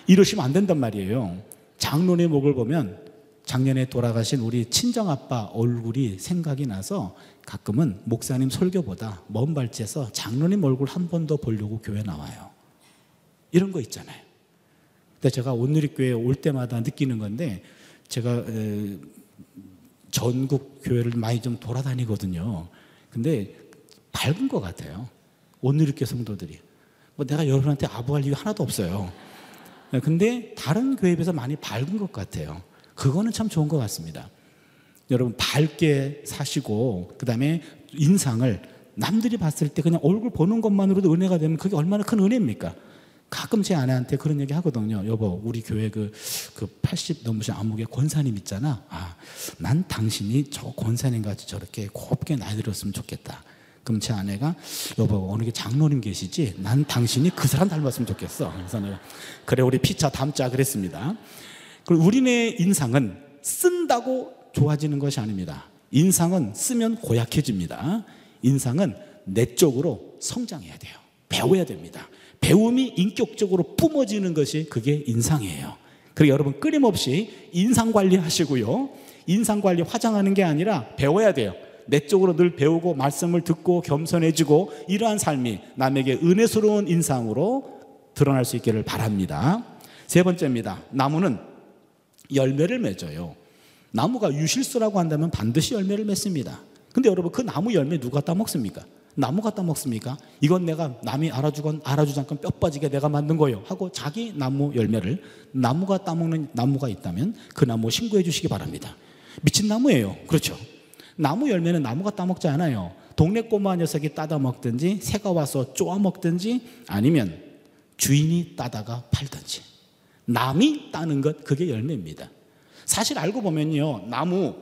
이러시면 안 된단 말이에요. 장로님 얼굴 보면 작년에 돌아가신 우리 친정 아빠 얼굴이 생각이 나서 가끔은 목사님 설교보다 먼 발치에서 장로님 얼굴 한 번 더 보려고 교회 나와요. 이런 거 있잖아요. 근데 제가 온누리교회 올 때마다 느끼는 건데 제가 전국 교회를 많이 좀 돌아다니거든요. 근데 밝은 것 같아요. 온누리교 성도들이. 뭐 내가 여러분한테 아부할 이유 하나도 없어요. 근데 다른 교회에 비해서 많이 밝은 것 같아요. 그거는 참 좋은 것 같습니다. 여러분 밝게 사시고 그다음에 인상을 남들이 봤을 때 그냥 얼굴 보는 것만으로도 은혜가 되면 그게 얼마나 큰 은혜입니까? 가끔 제 아내한테 그런 얘기 하거든요. 여보, 우리 교회 그, 그 80 넘으신 암흑의 권사님 있잖아. 아, 난 당신이 저 권사님 같이 저렇게 곱게 나이 들었으면 좋겠다. 그럼 제 아내가 여보 어느 게 장로님 계시지? 난 당신이 그 사람 닮았으면 좋겠어. 그래서 내가 그래 우리 피차 담자 그랬습니다. 우리네 인상은 쓴다고 좋아지는 것이 아닙니다. 인상은 쓰면 고약해집니다. 인상은 내적으로 성장해야 돼요. 배워야 됩니다. 배움이 인격적으로 뿜어지는 것이 그게 인상이에요. 그리고 여러분 끊임없이 인상 관리하시고요. 인상 관리 화장하는 게 아니라 배워야 돼요. 내적으로 늘 배우고 말씀을 듣고 겸손해지고 이러한 삶이 남에게 은혜스러운 인상으로 드러날 수 있기를 바랍니다. 세 번째입니다. 나무는 열매를 맺어요. 나무가 유실수라고 한다면 반드시 열매를 맺습니다. 근데 여러분 그 나무 열매 누가 따먹습니까? 나무 갖다 먹습니까? 이건 내가 남이 알아주건 알아주지 않건 뼈 빠지게 내가 만든 거예요. 하고 자기 나무 열매를 나무가 따먹는 나무가 있다면 그 나무 신고해 주시기 바랍니다. 미친 나무예요. 그렇죠. 나무 열매는 나무가 따먹지 않아요. 동네 꼬마 녀석이 따다 먹든지 새가 와서 쪼아 먹든지 아니면 주인이 따다가 팔든지 남이 따는 것 그게 열매입니다. 사실 알고 보면요. 나무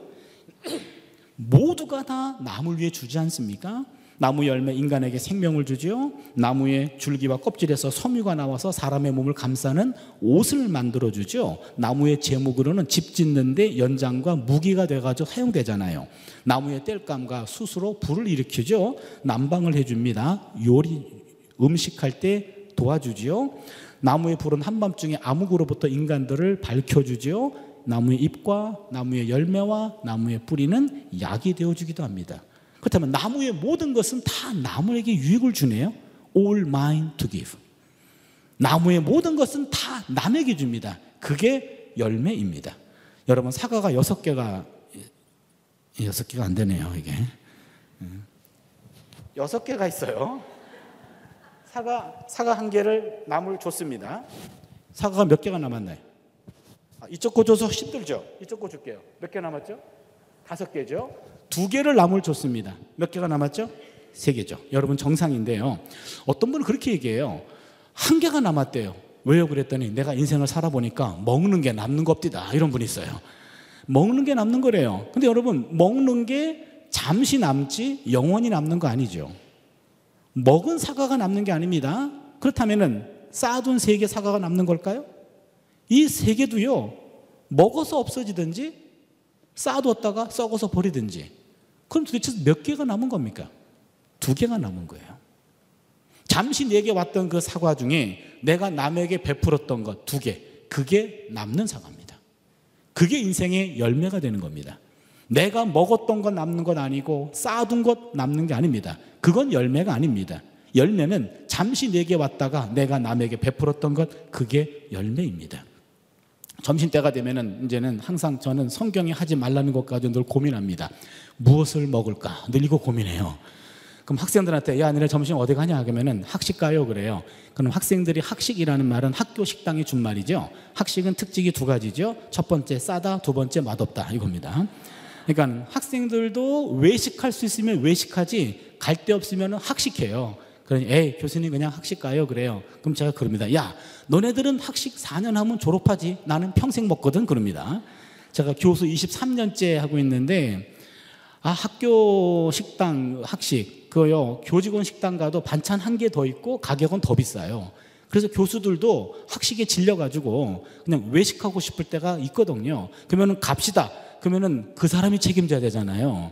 모두가 다 나무를 위해 주지 않습니까? 나무 열매 인간에게 생명을 주지요. 나무의 줄기와 껍질에서 섬유가 나와서 사람의 몸을 감싸는 옷을 만들어 주죠. 나무의 제목으로는 집 짓는데 연장과 무기가 돼가지고 사용되잖아요. 나무의 땔감과 숯으로 불을 일으키죠. 난방을 해줍니다. 요리 음식할 때 도와주지요. 나무의 불은 한밤중에 암흑으로부터 인간들을 밝혀주지요. 나무의 잎과 나무의 열매와 나무의 뿌리는 약이 되어주기도 합니다. 그렇다면 나무의 모든 것은 다 나무에게 유익을 주네요. All mine to give. 나무의 모든 것은 다 남에게 줍니다. 그게 열매입니다. 여러분 사과가 여섯 개가 여섯 개가 안 되네요 이게 여섯 개가 있어요. 사과 사과 한 개를 나물 줬습니다. 사과가 몇 개가 남았나요? 아, 이쪽 거 줘서 힘들죠. 이쪽 거 줄게요. 몇 개 남았죠? 다섯 개죠. 두 개를 나물 줬습니다. 몇 개가 남았죠? 세 개죠. 여러분 정상인데요. 어떤 분은 그렇게 얘기해요. 한 개가 남았대요. 왜요? 그랬더니 내가 인생을 살아보니까 먹는 게 남는 거 없디다. 이런 분이 있어요. 먹는 게 남는 거래요. 근데 여러분, 먹는 게 잠시 남지 영원히 남는 거 아니죠. 먹은 사과가 남는 게 아닙니다. 그렇다면은 쌓아둔 세 개 사과가 남는 걸까요? 이 세 개도요, 먹어서 없어지든지 쌓아두었다가 썩어서 버리든지. 그럼 도대체 몇 개가 남은 겁니까? 두 개가 남은 거예요. 잠시 내게 왔던 그 사과 중에 내가 남에게 베풀었던 것 두 개, 그게 남는 사과입니다. 그게 인생의 열매가 되는 겁니다. 내가 먹었던 것 남는 것 아니고 쌓아둔 것 남는 게 아닙니다. 그건 열매가 아닙니다. 열매는 잠시 내게 왔다가 내가 남에게 베풀었던 것 그게 열매입니다. 점심 때가 되면은 이제는 항상 저는 성경에 하지 말라는 것 가지고 늘 고민합니다. 무엇을 먹을까? 늘 이거 고민해요. 그럼 학생들한테 야 너네 점심 어디 가냐 그러면은 학식 가요 그래요. 그럼 학생들이 학식이라는 말은 학교 식당이 준 말이죠. 학식은 특징이 두 가지죠. 첫 번째 싸다, 두 번째 맛없다 이겁니다. 그러니까 학생들도 외식할 수 있으면 외식하지 갈 데 없으면 학식해요. 그러니 에이 교수님 그냥 학식 가요 그래요. 그럼 제가 그럽니다. 야 너네들은 학식 4년 하면 졸업하지. 나는 평생 먹거든 그럽니다. 제가 교수 23년째 하고 있는데 아 학교 식당 학식 그요 교직원 식당 가도 반찬 한 개 더 있고 가격은 더 비싸요. 그래서 교수들도 학식에 질려가지고 그냥 외식하고 싶을 때가 있거든요. 그러면은 갑시다. 그러면은 그 사람이 책임져야 되잖아요.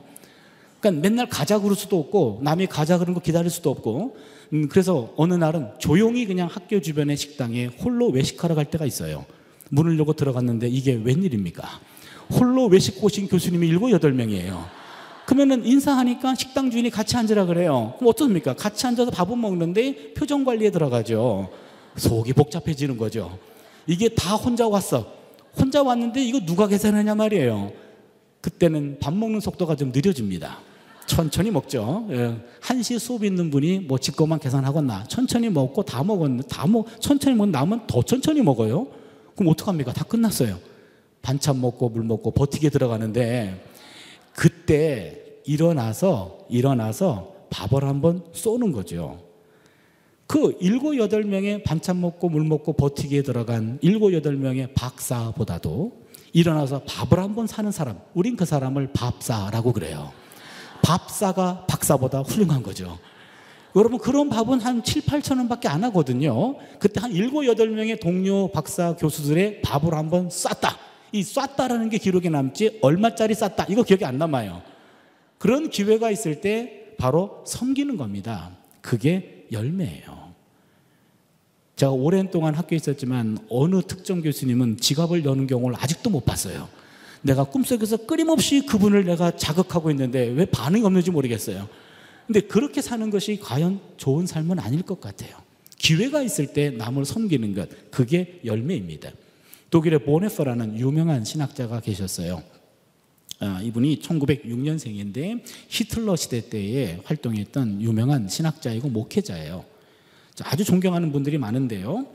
그러니까 맨날 가자 그럴 수도 없고 남이 가자 그런 거 기다릴 수도 없고 음, 그래서 어느 날은 조용히 그냥 학교 주변의 식당에 홀로 외식하러 갈 때가 있어요. 문을 열고 들어갔는데 이게 웬일입니까? 홀로 외식 오신 교수님이 일곱 여덟 명이에요. 그러면은 인사하니까 식당 주인이 같이 앉으라 그래요. 그럼 어떻습니까? 같이 앉아서 밥은 먹는데 표정 관리에 들어가죠. 속이 복잡해지는 거죠. 이게 다 혼자 왔어. 혼자 왔는데 이거 누가 계산하냐 말이에요. 그때는 밥 먹는 속도가 좀 느려집니다. 천천히 먹죠. 예. 한시 수업 있는 분이 뭐 지거만 계산하거나 천천히 먹고 다 먹었는데 다 먹, 천천히 먹으면 남은 더 천천히 먹어요. 그럼 어떡합니까? 다 끝났어요. 반찬 먹고 물 먹고 버티게 들어가는데 그때 일어나서 일어나서 밥을 한번 쏘는 거죠. 그 일곱 여덟 명의 반찬 먹고 물 먹고 버티기에 들어간 일곱 여덟 명의 박사보다도 일어나서 밥을 한 번 사는 사람, 우린 그 사람을 밥사라고 그래요. 밥사가 박사보다 훌륭한 거죠. 여러분 그런 밥은 한 7, 8천 원밖에 안 하거든요. 그때 한 7, 8명의 동료 박사 교수들의 밥을 한 번 쐈다. 이 쐈다라는 게 기록에 남지 얼마짜리 쐈다. 이거 기억이 안 남아요. 그런 기회가 있을 때 바로 섬기는 겁니다. 그게 열매예요. 제가 오랜 동안 학교에 있었지만 어느 특정 교수님은 지갑을 여는 경우를 아직도 못 봤어요. 내가 꿈속에서 끊임없이 그분을 내가 자극하고 있는데 왜 반응이 없는지 모르겠어요. 근데 그렇게 사는 것이 과연 좋은 삶은 아닐 것 같아요. 기회가 있을 때 남을 섬기는 것, 그게 열매입니다. 독일의 보네퍼라는 유명한 신학자가 계셨어요. 아, 이분이 1906년생인데 히틀러 시대 때에 활동했던 유명한 신학자이고 목회자예요. 아주 존경하는 분들이 많은데요.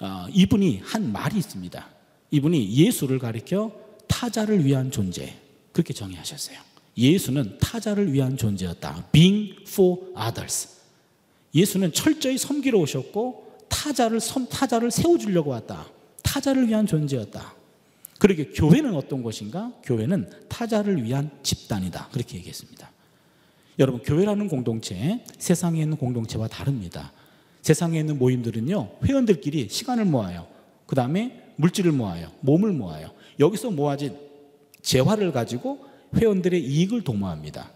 어, 이분이 한 말이 있습니다. 이분이 예수를 가리켜 타자를 위한 존재 그렇게 정의하셨어요. 예수는 타자를 위한 존재였다. Being for others. 예수는 철저히 섬기러 오셨고 타자를 섬 타자를 세워주려고 왔다. 타자를 위한 존재였다. 그렇게 교회는 어떤 것인가? 교회는 타자를 위한 집단이다. 그렇게 얘기했습니다. 여러분 교회라는 공동체 세상에 있는 공동체와 다릅니다. 세상에 있는 모임들은요, 회원들끼리 시간을 모아요. 그 다음에 물질을 모아요. 몸을 모아요. 여기서 모아진 재화를 가지고 회원들의 이익을 도모합니다.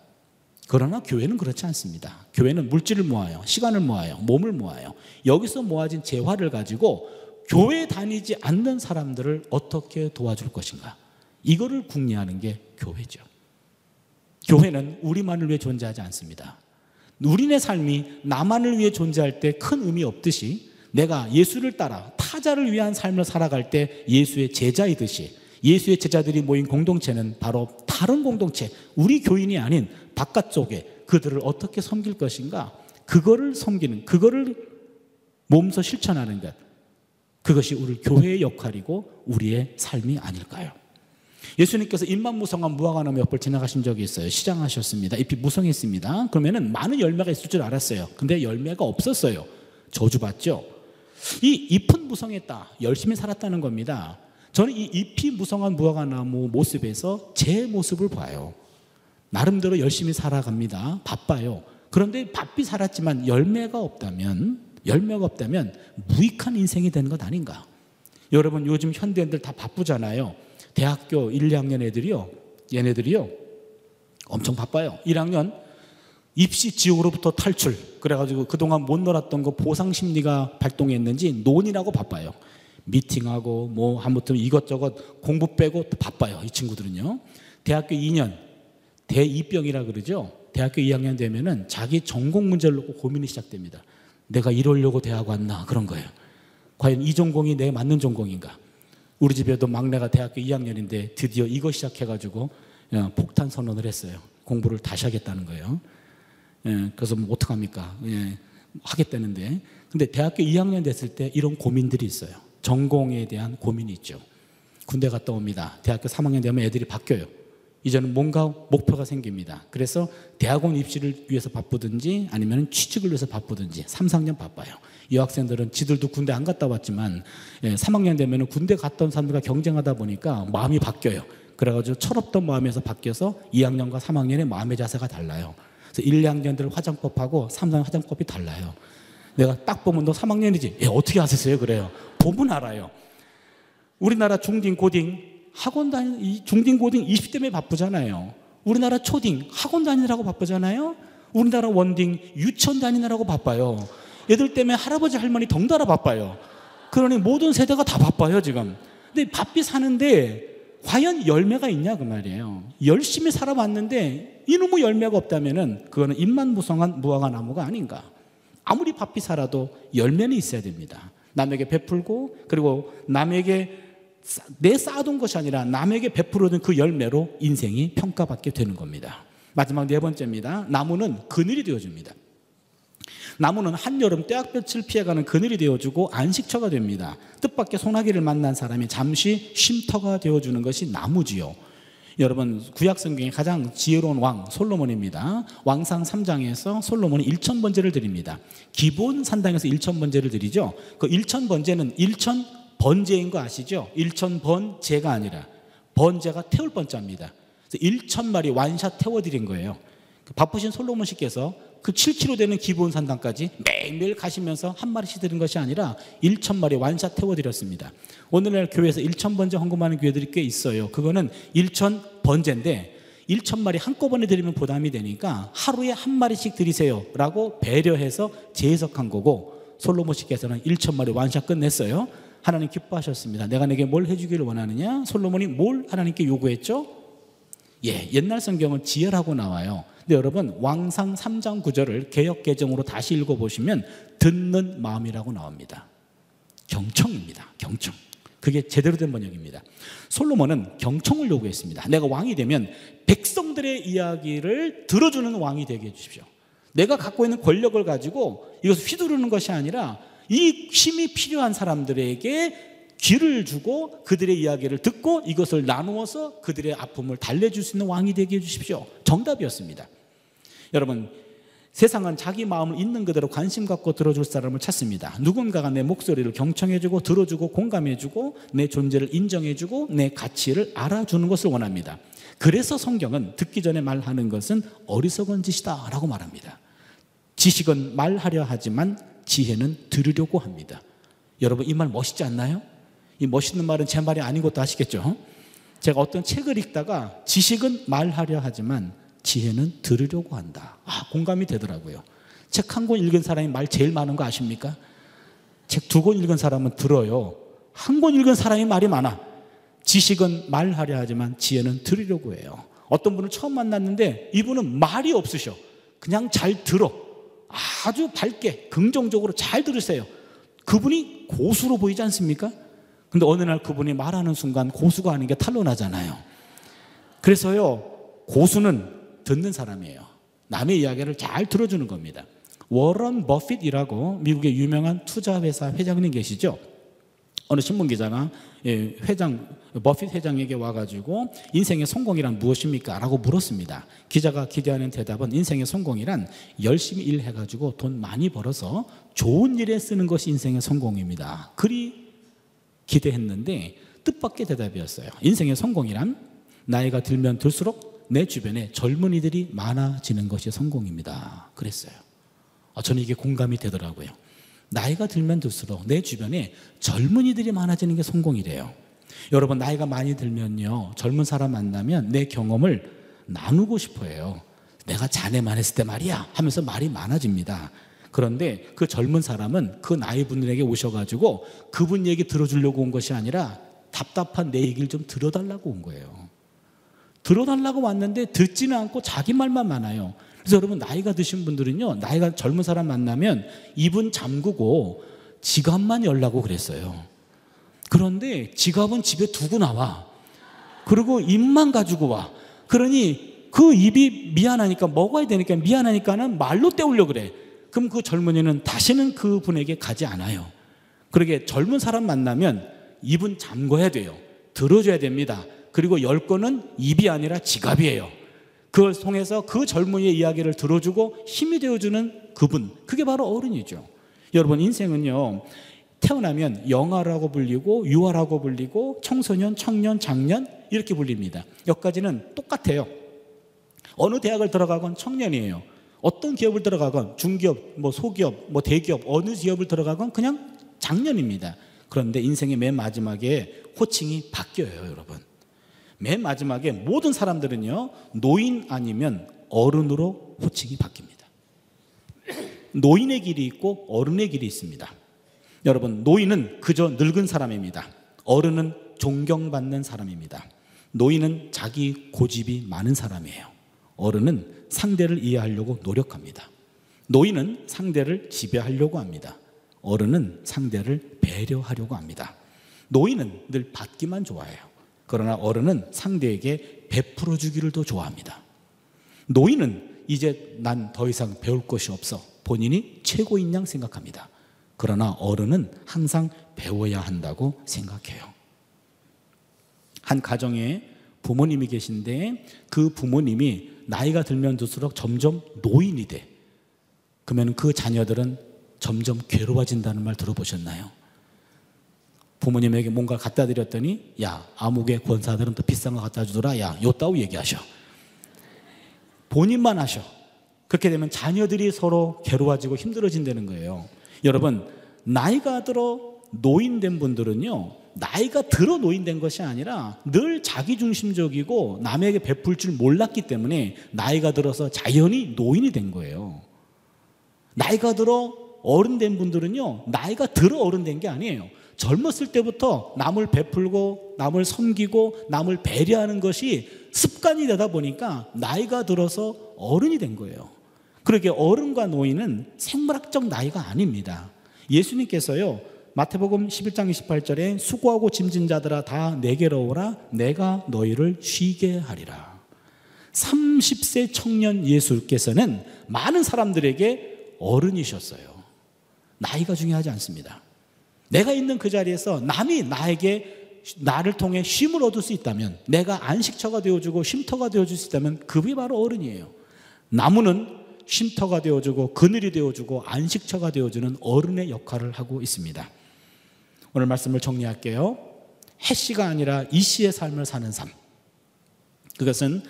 그러나 교회는 그렇지 않습니다. 교회는 물질을 모아요. 시간을 모아요. 몸을 모아요. 여기서 모아진 재화를 가지고 교회 다니지 않는 사람들을 어떻게 도와줄 것인가. 이거를 궁리하는 게 교회죠. 교회는 우리만을 위해 존재하지 않습니다. 우리네 삶이 나만을 위해 존재할 때 큰 의미 없듯이 내가 예수를 따라 타자를 위한 삶을 살아갈 때 예수의 제자이듯이 예수의 제자들이 모인 공동체는 바로 다른 공동체, 우리 교인이 아닌 바깥쪽에 그들을 어떻게 섬길 것인가? 그거를 섬기는, 그거를 몸소 실천하는 것. 그것이 우리 교회의 역할이고 우리의 삶이 아닐까요? 예수님께서 입만 무성한 무화과나무 옆을 지나가신 적이 있어요. 시장하셨습니다. 잎이 무성했습니다. 그러면은 많은 열매가 있을 줄 알았어요. 근데 열매가 없었어요. 저주받죠. 이 잎은 무성했다. 열심히 살았다는 겁니다. 저는 이 잎이 무성한 무화과나무 모습에서 제 모습을 봐요. 나름대로 열심히 살아갑니다. 바빠요. 그런데 바삐 살았지만 열매가 없다면 열매가 없다면 무익한 인생이 되는 것 아닌가? 여러분 요즘 현대인들 다 바쁘잖아요. 대학교 1, 2학년 애들이요. 얘네들이요. 엄청 바빠요. 1학년 입시 지옥으로부터 탈출. 그래가지고 그동안 못 놀았던 거 보상 심리가 발동했는지 논이라고 바빠요. 미팅하고 뭐 아무튼 이것저것 공부 빼고 바빠요. 이 친구들은요. 대학교 2년 대이병이라 그러죠. 대학교 2학년 되면은 자기 전공 문제를 놓고 고민이 시작됩니다. 내가 이러려고 대학 왔나 그런 거예요. 과연 이 전공이 내 맞는 전공인가? 우리 집에도 막내가 대학교 2학년인데 드디어 이거 시작해가지고 어, 폭탄 선언을 했어요. 공부를 다시 하겠다는 거예요. 예, 그래서 뭐 어떡합니까? 예, 하겠다는데. 근데 대학교 2학년 됐을 때 이런 고민들이 있어요. 전공에 대한 고민이 있죠. 군대 갔다 옵니다. 대학교 3학년 되면 애들이 바뀌어요. 이제는 뭔가 목표가 생깁니다. 그래서 대학원 입시를 위해서 바쁘든지 아니면 취직을 위해서 바쁘든지 3, 4년 바빠요. 이 학생들은 지들도 군대 안 갔다 왔지만 예, 3학년 되면 군대 갔던 사람들과 경쟁하다 보니까 마음이 바뀌어요. 그래가지고 철없던 마음에서 바뀌어서 2학년과 3학년의 마음의 자세가 달라요. 그래서 1, 2학년들 화장법하고 3, 4학년 화장법이 달라요. 내가 딱 보면 너 3학년이지? 예, 어떻게 아셨어요? 그래요. 보면 알아요. 우리나라 중딩, 고딩 학원 다니 중딩, 고딩 20대면 바쁘잖아요. 우리나라 초딩 학원 다니느라고 바쁘잖아요. 우리나라 원딩 유치원 다니느라고 바빠요. 애들 때문에 할아버지 할머니 덩달아 바빠요. 그러니 모든 세대가 다 바빠요 지금. 근데 바삐 사는데 과연 열매가 있냐 그 말이에요. 열심히 살아왔는데 이놈의 열매가 없다면은 그거는 입만 무성한 무화과 나무가 아닌가. 아무리 바삐 살아도 열매는 있어야 됩니다. 남에게 베풀고 그리고 남에게 내 쌓아둔 것이 아니라 남에게 베풀어준 그 열매로 인생이 평가받게 되는 겁니다. 마지막 네 번째입니다. 나무는 그늘이 되어줍니다. 나무는 한여름 떼약볕을 피해가는 그늘이 되어주고 안식처가 됩니다. 뜻밖의 소나기를 만난 사람이 잠시 쉼터가 되어주는 것이 나무지요. 여러분 구약 성경의 가장 지혜로운 왕 솔로몬입니다. 왕상 3장에서 솔로몬이 1천 번제를 드립니다. 기본 산당에서 1천 번제를 드리죠. 그 1천 번제는 1천 번제인 거 아시죠? 1천 번제가 아니라 번제가 태울 번자입니다. 1천 마리 완샷 태워드린 거예요. 그 바쁘신 솔로몬 씨께서 그 7km 되는 기본 산당까지 매일매일 가시면서 한 마리씩 드린 것이 아니라 1천 마리 완샷 태워드렸습니다. 오늘날 교회에서 1천 번제 헌금하는 교회들이 꽤 있어요. 그거는 1천 번제인데 1천 마리 한꺼번에 드리면 부담이 되니까 하루에 한 마리씩 드리세요. 라고 배려해서 재해석한 거고 솔로몬 씨께서는 1천 마리 완샷 끝냈어요. 하나님 기뻐하셨습니다. 내가 내게 뭘 해주기를 원하느냐? 솔로몬이 뭘 하나님께 요구했죠? 예, 옛날 성경은 지혜라고 나와요. 근데 여러분 왕상 3장 9절을 개역 개정으로 다시 읽어 보시면 듣는 마음이라고 나옵니다. 경청입니다. 경청. 그게 제대로 된 번역입니다. 솔로몬은 경청을 요구했습니다. 내가 왕이 되면 백성들의 이야기를 들어주는 왕이 되게 해주십시오. 내가 갖고 있는 권력을 가지고 이것을 휘두르는 것이 아니라 이 힘이 필요한 사람들에게 귀를 주고 그들의 이야기를 듣고 이것을 나누어서 그들의 아픔을 달래줄 수 있는 왕이 되게 해주십시오. 정답이었습니다. 여러분 세상은 자기 마음을 있는 그대로 관심 갖고 들어줄 사람을 찾습니다. 누군가가 내 목소리를 경청해주고 들어주고 공감해주고 내 존재를 인정해주고 내 가치를 알아주는 것을 원합니다. 그래서 성경은 듣기 전에 말하는 것은 어리석은 짓이다 라고 말합니다. 지식은 말하려 하지만 지혜는 들으려고 합니다. 여러분 이 말 멋있지 않나요? 이 멋있는 말은 제 말이 아닌 것도 아시겠죠? 제가 어떤 책을 읽다가 지식은 말하려 하지만 지혜는 들으려고 한다. 아, 공감이 되더라고요. 책 한 권 읽은 사람이 말 제일 많은 거 아십니까? 책 두 권 읽은 사람은 들어요. 한 권 읽은 사람이 말이 많아. 지식은 말하려 하지만 지혜는 들으려고 해요. 어떤 분을 처음 만났는데 이분은 말이 없으셔. 그냥 잘 들어. 아주 밝게, 긍정적으로 잘 들으세요. 그분이 고수로 보이지 않습니까? 근데 어느 날 그분이 말하는 순간 고수가 아닌 게 탄로나잖아요. 그래서요, 고수는 듣는 사람이에요. 남의 이야기를 잘 들어주는 겁니다. 워런 버핏이라고 미국의 유명한 투자회사 회장님 계시죠? 어느 신문 기자가 예, 회장 버핏 회장에게 와가지고 인생의 성공이란 무엇입니까? 라고 물었습니다. 기자가 기대하는 대답은 인생의 성공이란 열심히 일해가지고 돈 많이 벌어서 좋은 일에 쓰는 것이 인생의 성공입니다. 그리 기대했는데 뜻밖의 대답이었어요. 인생의 성공이란 나이가 들면 들수록 내 주변에 젊은이들이 많아지는 것이 성공입니다. 그랬어요. 아, 저는 이게 공감이 되더라고요. 나이가 들면 들수록 내 주변에 젊은이들이 많아지는 게 성공이래요. 여러분 나이가 많이 들면요 젊은 사람 만나면 내 경험을 나누고 싶어 해요. 내가 자네만 했을 때 말이야 하면서 말이 많아집니다. 그런데 그 젊은 사람은 그 나이 분들에게 오셔가지고 그분 얘기 들어주려고 온 것이 아니라 답답한 내 얘기를 좀 들어달라고 온 거예요. 들어달라고 왔는데 듣지는 않고 자기 말만 많아요. 그래서 여러분 나이가 드신 분들은요, 나이가 젊은 사람 만나면 입은 잠그고 지갑만 열라고 그랬어요. 그런데 지갑은 집에 두고 나와. 그리고 입만 가지고 와. 그러니 그 입이 미안하니까 먹어야 되니까 미안하니까는 말로 때우려 그래. 그럼 그 젊은이는 다시는 그 분에게 가지 않아요. 그러게 젊은 사람 만나면 입은 잠궈야 돼요. 들어줘야 됩니다. 그리고 열 거는 입이 아니라 지갑이에요. 그걸 통해서 그 젊은이의 이야기를 들어주고 힘이 되어주는 그분. 그게 바로 어른이죠. 여러분, 인생은요, 태어나면 영아라고 불리고, 유아라고 불리고, 청소년, 청년, 장년, 이렇게 불립니다. 여기까지는 똑같아요. 어느 대학을 들어가건 청년이에요. 어떤 기업을 들어가건 중기업, 뭐 소기업, 뭐 대기업, 어느 기업을 들어가건 그냥 장년입니다. 그런데 인생의 맨 마지막에 호칭이 바뀌어요, 여러분. 맨 마지막에 모든 사람들은요, 노인 아니면 어른으로 호칭이 바뀝니다. 노인의 길이 있고 어른의 길이 있습니다. 여러분, 노인은 그저 늙은 사람입니다. 어른은 존경받는 사람입니다. 노인은 자기 고집이 많은 사람이에요. 어른은 상대를 이해하려고 노력합니다. 노인은 상대를 지배하려고 합니다. 어른은 상대를 배려하려고 합니다. 노인은 늘 받기만 좋아해요. 그러나 어른은 상대에게 베풀어 주기를 더 좋아합니다. 노인은 이제 난 더 이상 배울 것이 없어. 본인이 최고인 양 생각합니다. 그러나 어른은 항상 배워야 한다고 생각해요. 한 가정에 부모님이 계신데 그 부모님이 나이가 들면 들수록 점점 노인이 돼. 그러면 그 자녀들은 점점 괴로워진다는 말 들어보셨나요? 부모님에게 뭔가 갖다 드렸더니 야 아무개 권사들은 더 비싼 거 갖다 주더라. 야 요따우 얘기하셔. 본인만 하셔. 그렇게 되면 자녀들이 서로 괴로워지고 힘들어진다는 거예요. 여러분 나이가 들어 노인된 분들은요 나이가 들어 노인된 것이 아니라 늘 자기중심적이고 남에게 베풀 줄 몰랐기 때문에 나이가 들어서 자연히 노인이 된 거예요. 나이가 들어 어른 된 분들은요 나이가 들어 어른 된 게 아니에요 젊었을 때부터 남을 베풀고 남을 섬기고 남을 배려하는 것이 습관이 되다 보니까 나이가 들어서 어른이 된 거예요. 그렇게 어른과 노인은 생물학적 나이가 아닙니다. 예수님께서요. 마태복음 11장 28절에 수고하고 짐진 자들아 다 내게로 오라 내가 너희를 쉬게 하리라. 30세 청년 예수께서는 많은 사람들에게 어른이셨어요. 나이가 중요하지 않습니다. 내가 있는 그 자리에서 남이 나에게 나를 통해 쉼을 얻을 수 있다면 내가 안식처가 되어주고 쉼터가 되어줄 수 있다면 그게 바로 어른이에요. 나무는 쉼터가 되어주고 그늘이 되어주고 안식처가 되어주는 어른의 역할을 하고 있습니다. 오늘 말씀을 정리할게요. 해씨가 아니라 이씨의 삶을 사는 삶. 그것은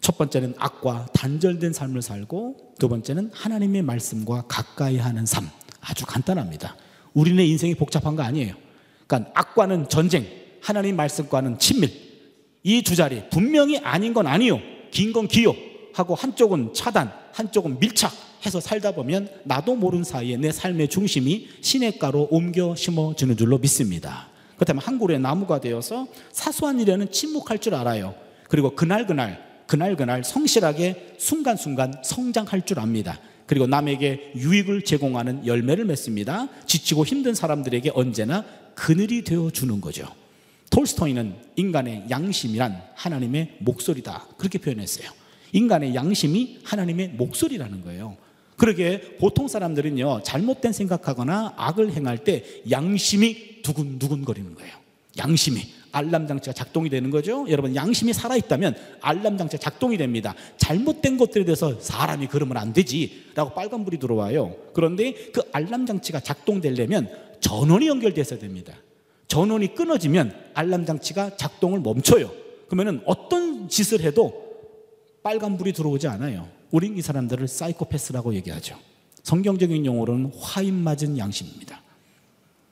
첫 번째는 악과 단절된 삶을 살고 두 번째는 하나님의 말씀과 가까이 하는 삶. 아주 간단합니다. 우리네 인생이 복잡한 거 아니에요. 그러니까 악과는 전쟁, 하나님 말씀과는 친밀. 이 두 자리 분명히 아닌 건 아니요. 긴 건 기요. 하고 한쪽은 차단, 한쪽은 밀착 해서 살다 보면 나도 모르는 사이에 내 삶의 중심이 시냇가로 옮겨 심어지는 줄로 믿습니다. 그렇다면 한 그루의 나무가 되어서 사소한 일에는 침묵할 줄 알아요. 그리고 그날 그날 그날 그날 성실하게 순간순간 성장할 줄 압니다. 그리고 남에게 유익을 제공하는 열매를 맺습니다. 지치고 힘든 사람들에게 언제나 그늘이 되어 주는 거죠. 톨스토이는 인간의 양심이란 하나님의 목소리다. 그렇게 표현했어요. 인간의 양심이 하나님의 목소리라는 거예요. 그러게 보통 사람들은요, 잘못된 생각하거나 악을 행할 때 양심이 두근두근거리는 거예요. 양심이. 알람 장치가 작동이 되는 거죠. 여러분, 양심이 살아 있다면 알람 장치가 작동이 됩니다. 잘못된 것들에 대해서 사람이 그러면 안 되지. 라고 빨간 불이 들어와요. 그런데 그 알람 장치가 작동되려면 전원이 연결돼야 됩니다. 전원이 끊어지면 알람 장치가 작동을 멈춰요. 그러면 어떤 짓을 해도 빨간 불이 들어오지 않아요. 우린 이 사람들을 사이코패스라고 얘기하죠. 성경적인 용어로는 화인 맞은 양심입니다.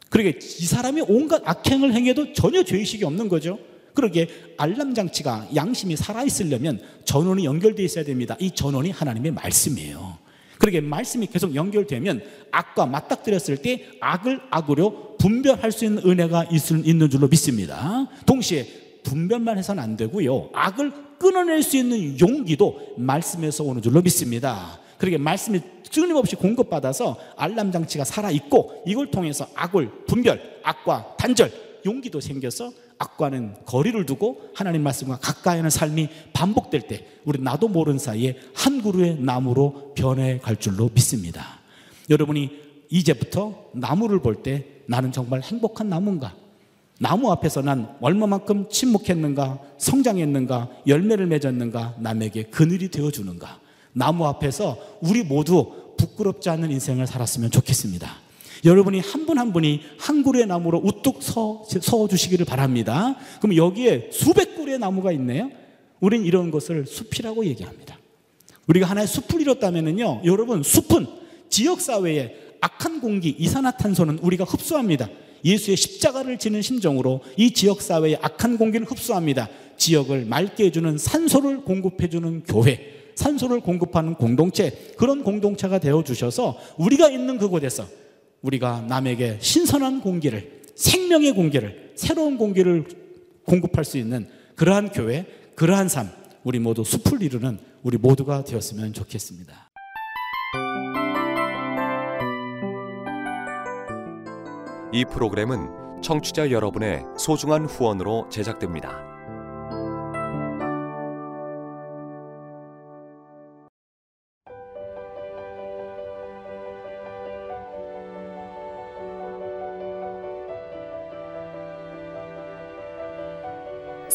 그러게 이 사람이 온갖 악행을 행해도 전혀 죄의식이 없는 거죠. 그러게 알람 장치가 양심이 살아 있으려면 전원이 연결되어 있어야 됩니다. 이 전원이 하나님의 말씀이에요. 그러게 말씀이 계속 연결되면 악과 맞닥뜨렸을 때 악을 악으로 분별할 수 있는 은혜가 있는 줄로 믿습니다. 동시에 분별만 해서는 안 되고요. 악을 끊어낼 수 있는 용기도 말씀에서 오는 줄로 믿습니다. 그러게 말씀이 끊임없이 공급받아서 알람 장치가 살아 있고 이걸 통해서 악을 분별, 악과 단절, 용기도 생겨서 악과는 거리를 두고 하나님 말씀과 가까이 하는 삶이 반복될 때 우리 나도 모르는 사이에 한 그루의 나무로 변해 갈 줄로 믿습니다. 여러분이 이제부터 나무를 볼 때 나는 정말 행복한 나무인가? 나무 앞에서 난 얼마만큼 침묵했는가, 성장했는가, 열매를 맺었는가, 남에게 그늘이 되어주는가. 나무 앞에서 우리 모두 부끄럽지 않은 인생을 살았으면 좋겠습니다. 여러분이 한 분한 한 분이 한 그루의 나무로 우뚝 서, 서 주시기를 바랍니다. 그럼 여기에 수백 그루의 나무가 있네요. 우린 이런 것을 숲이라고 얘기합니다. 우리가 하나의 숲을 이뤘다면요. 여러분, 숲은 지역사회에 악한 공기, 이산화탄소는 우리가 흡수합니다. 예수의 십자가를 지는 심정으로 이 지역 사회의 악한 공기를 흡수합니다. 지역을 맑게 해주는 산소를 공급해주는 교회, 산소를 공급하는 공동체, 그런 공동체가 되어 주셔서 우리가 있는 그곳에서 우리가 남에게 신선한 공기를, 생명의 공기를, 새로운 공기를 공급할 수 있는 그러한 교회, 그러한 삶, 우리 모두 숲을 이루는 우리 모두가 되었으면 좋겠습니다. 이 프로그램은 청취자 여러분의 소중한 후원으로 제작됩니다.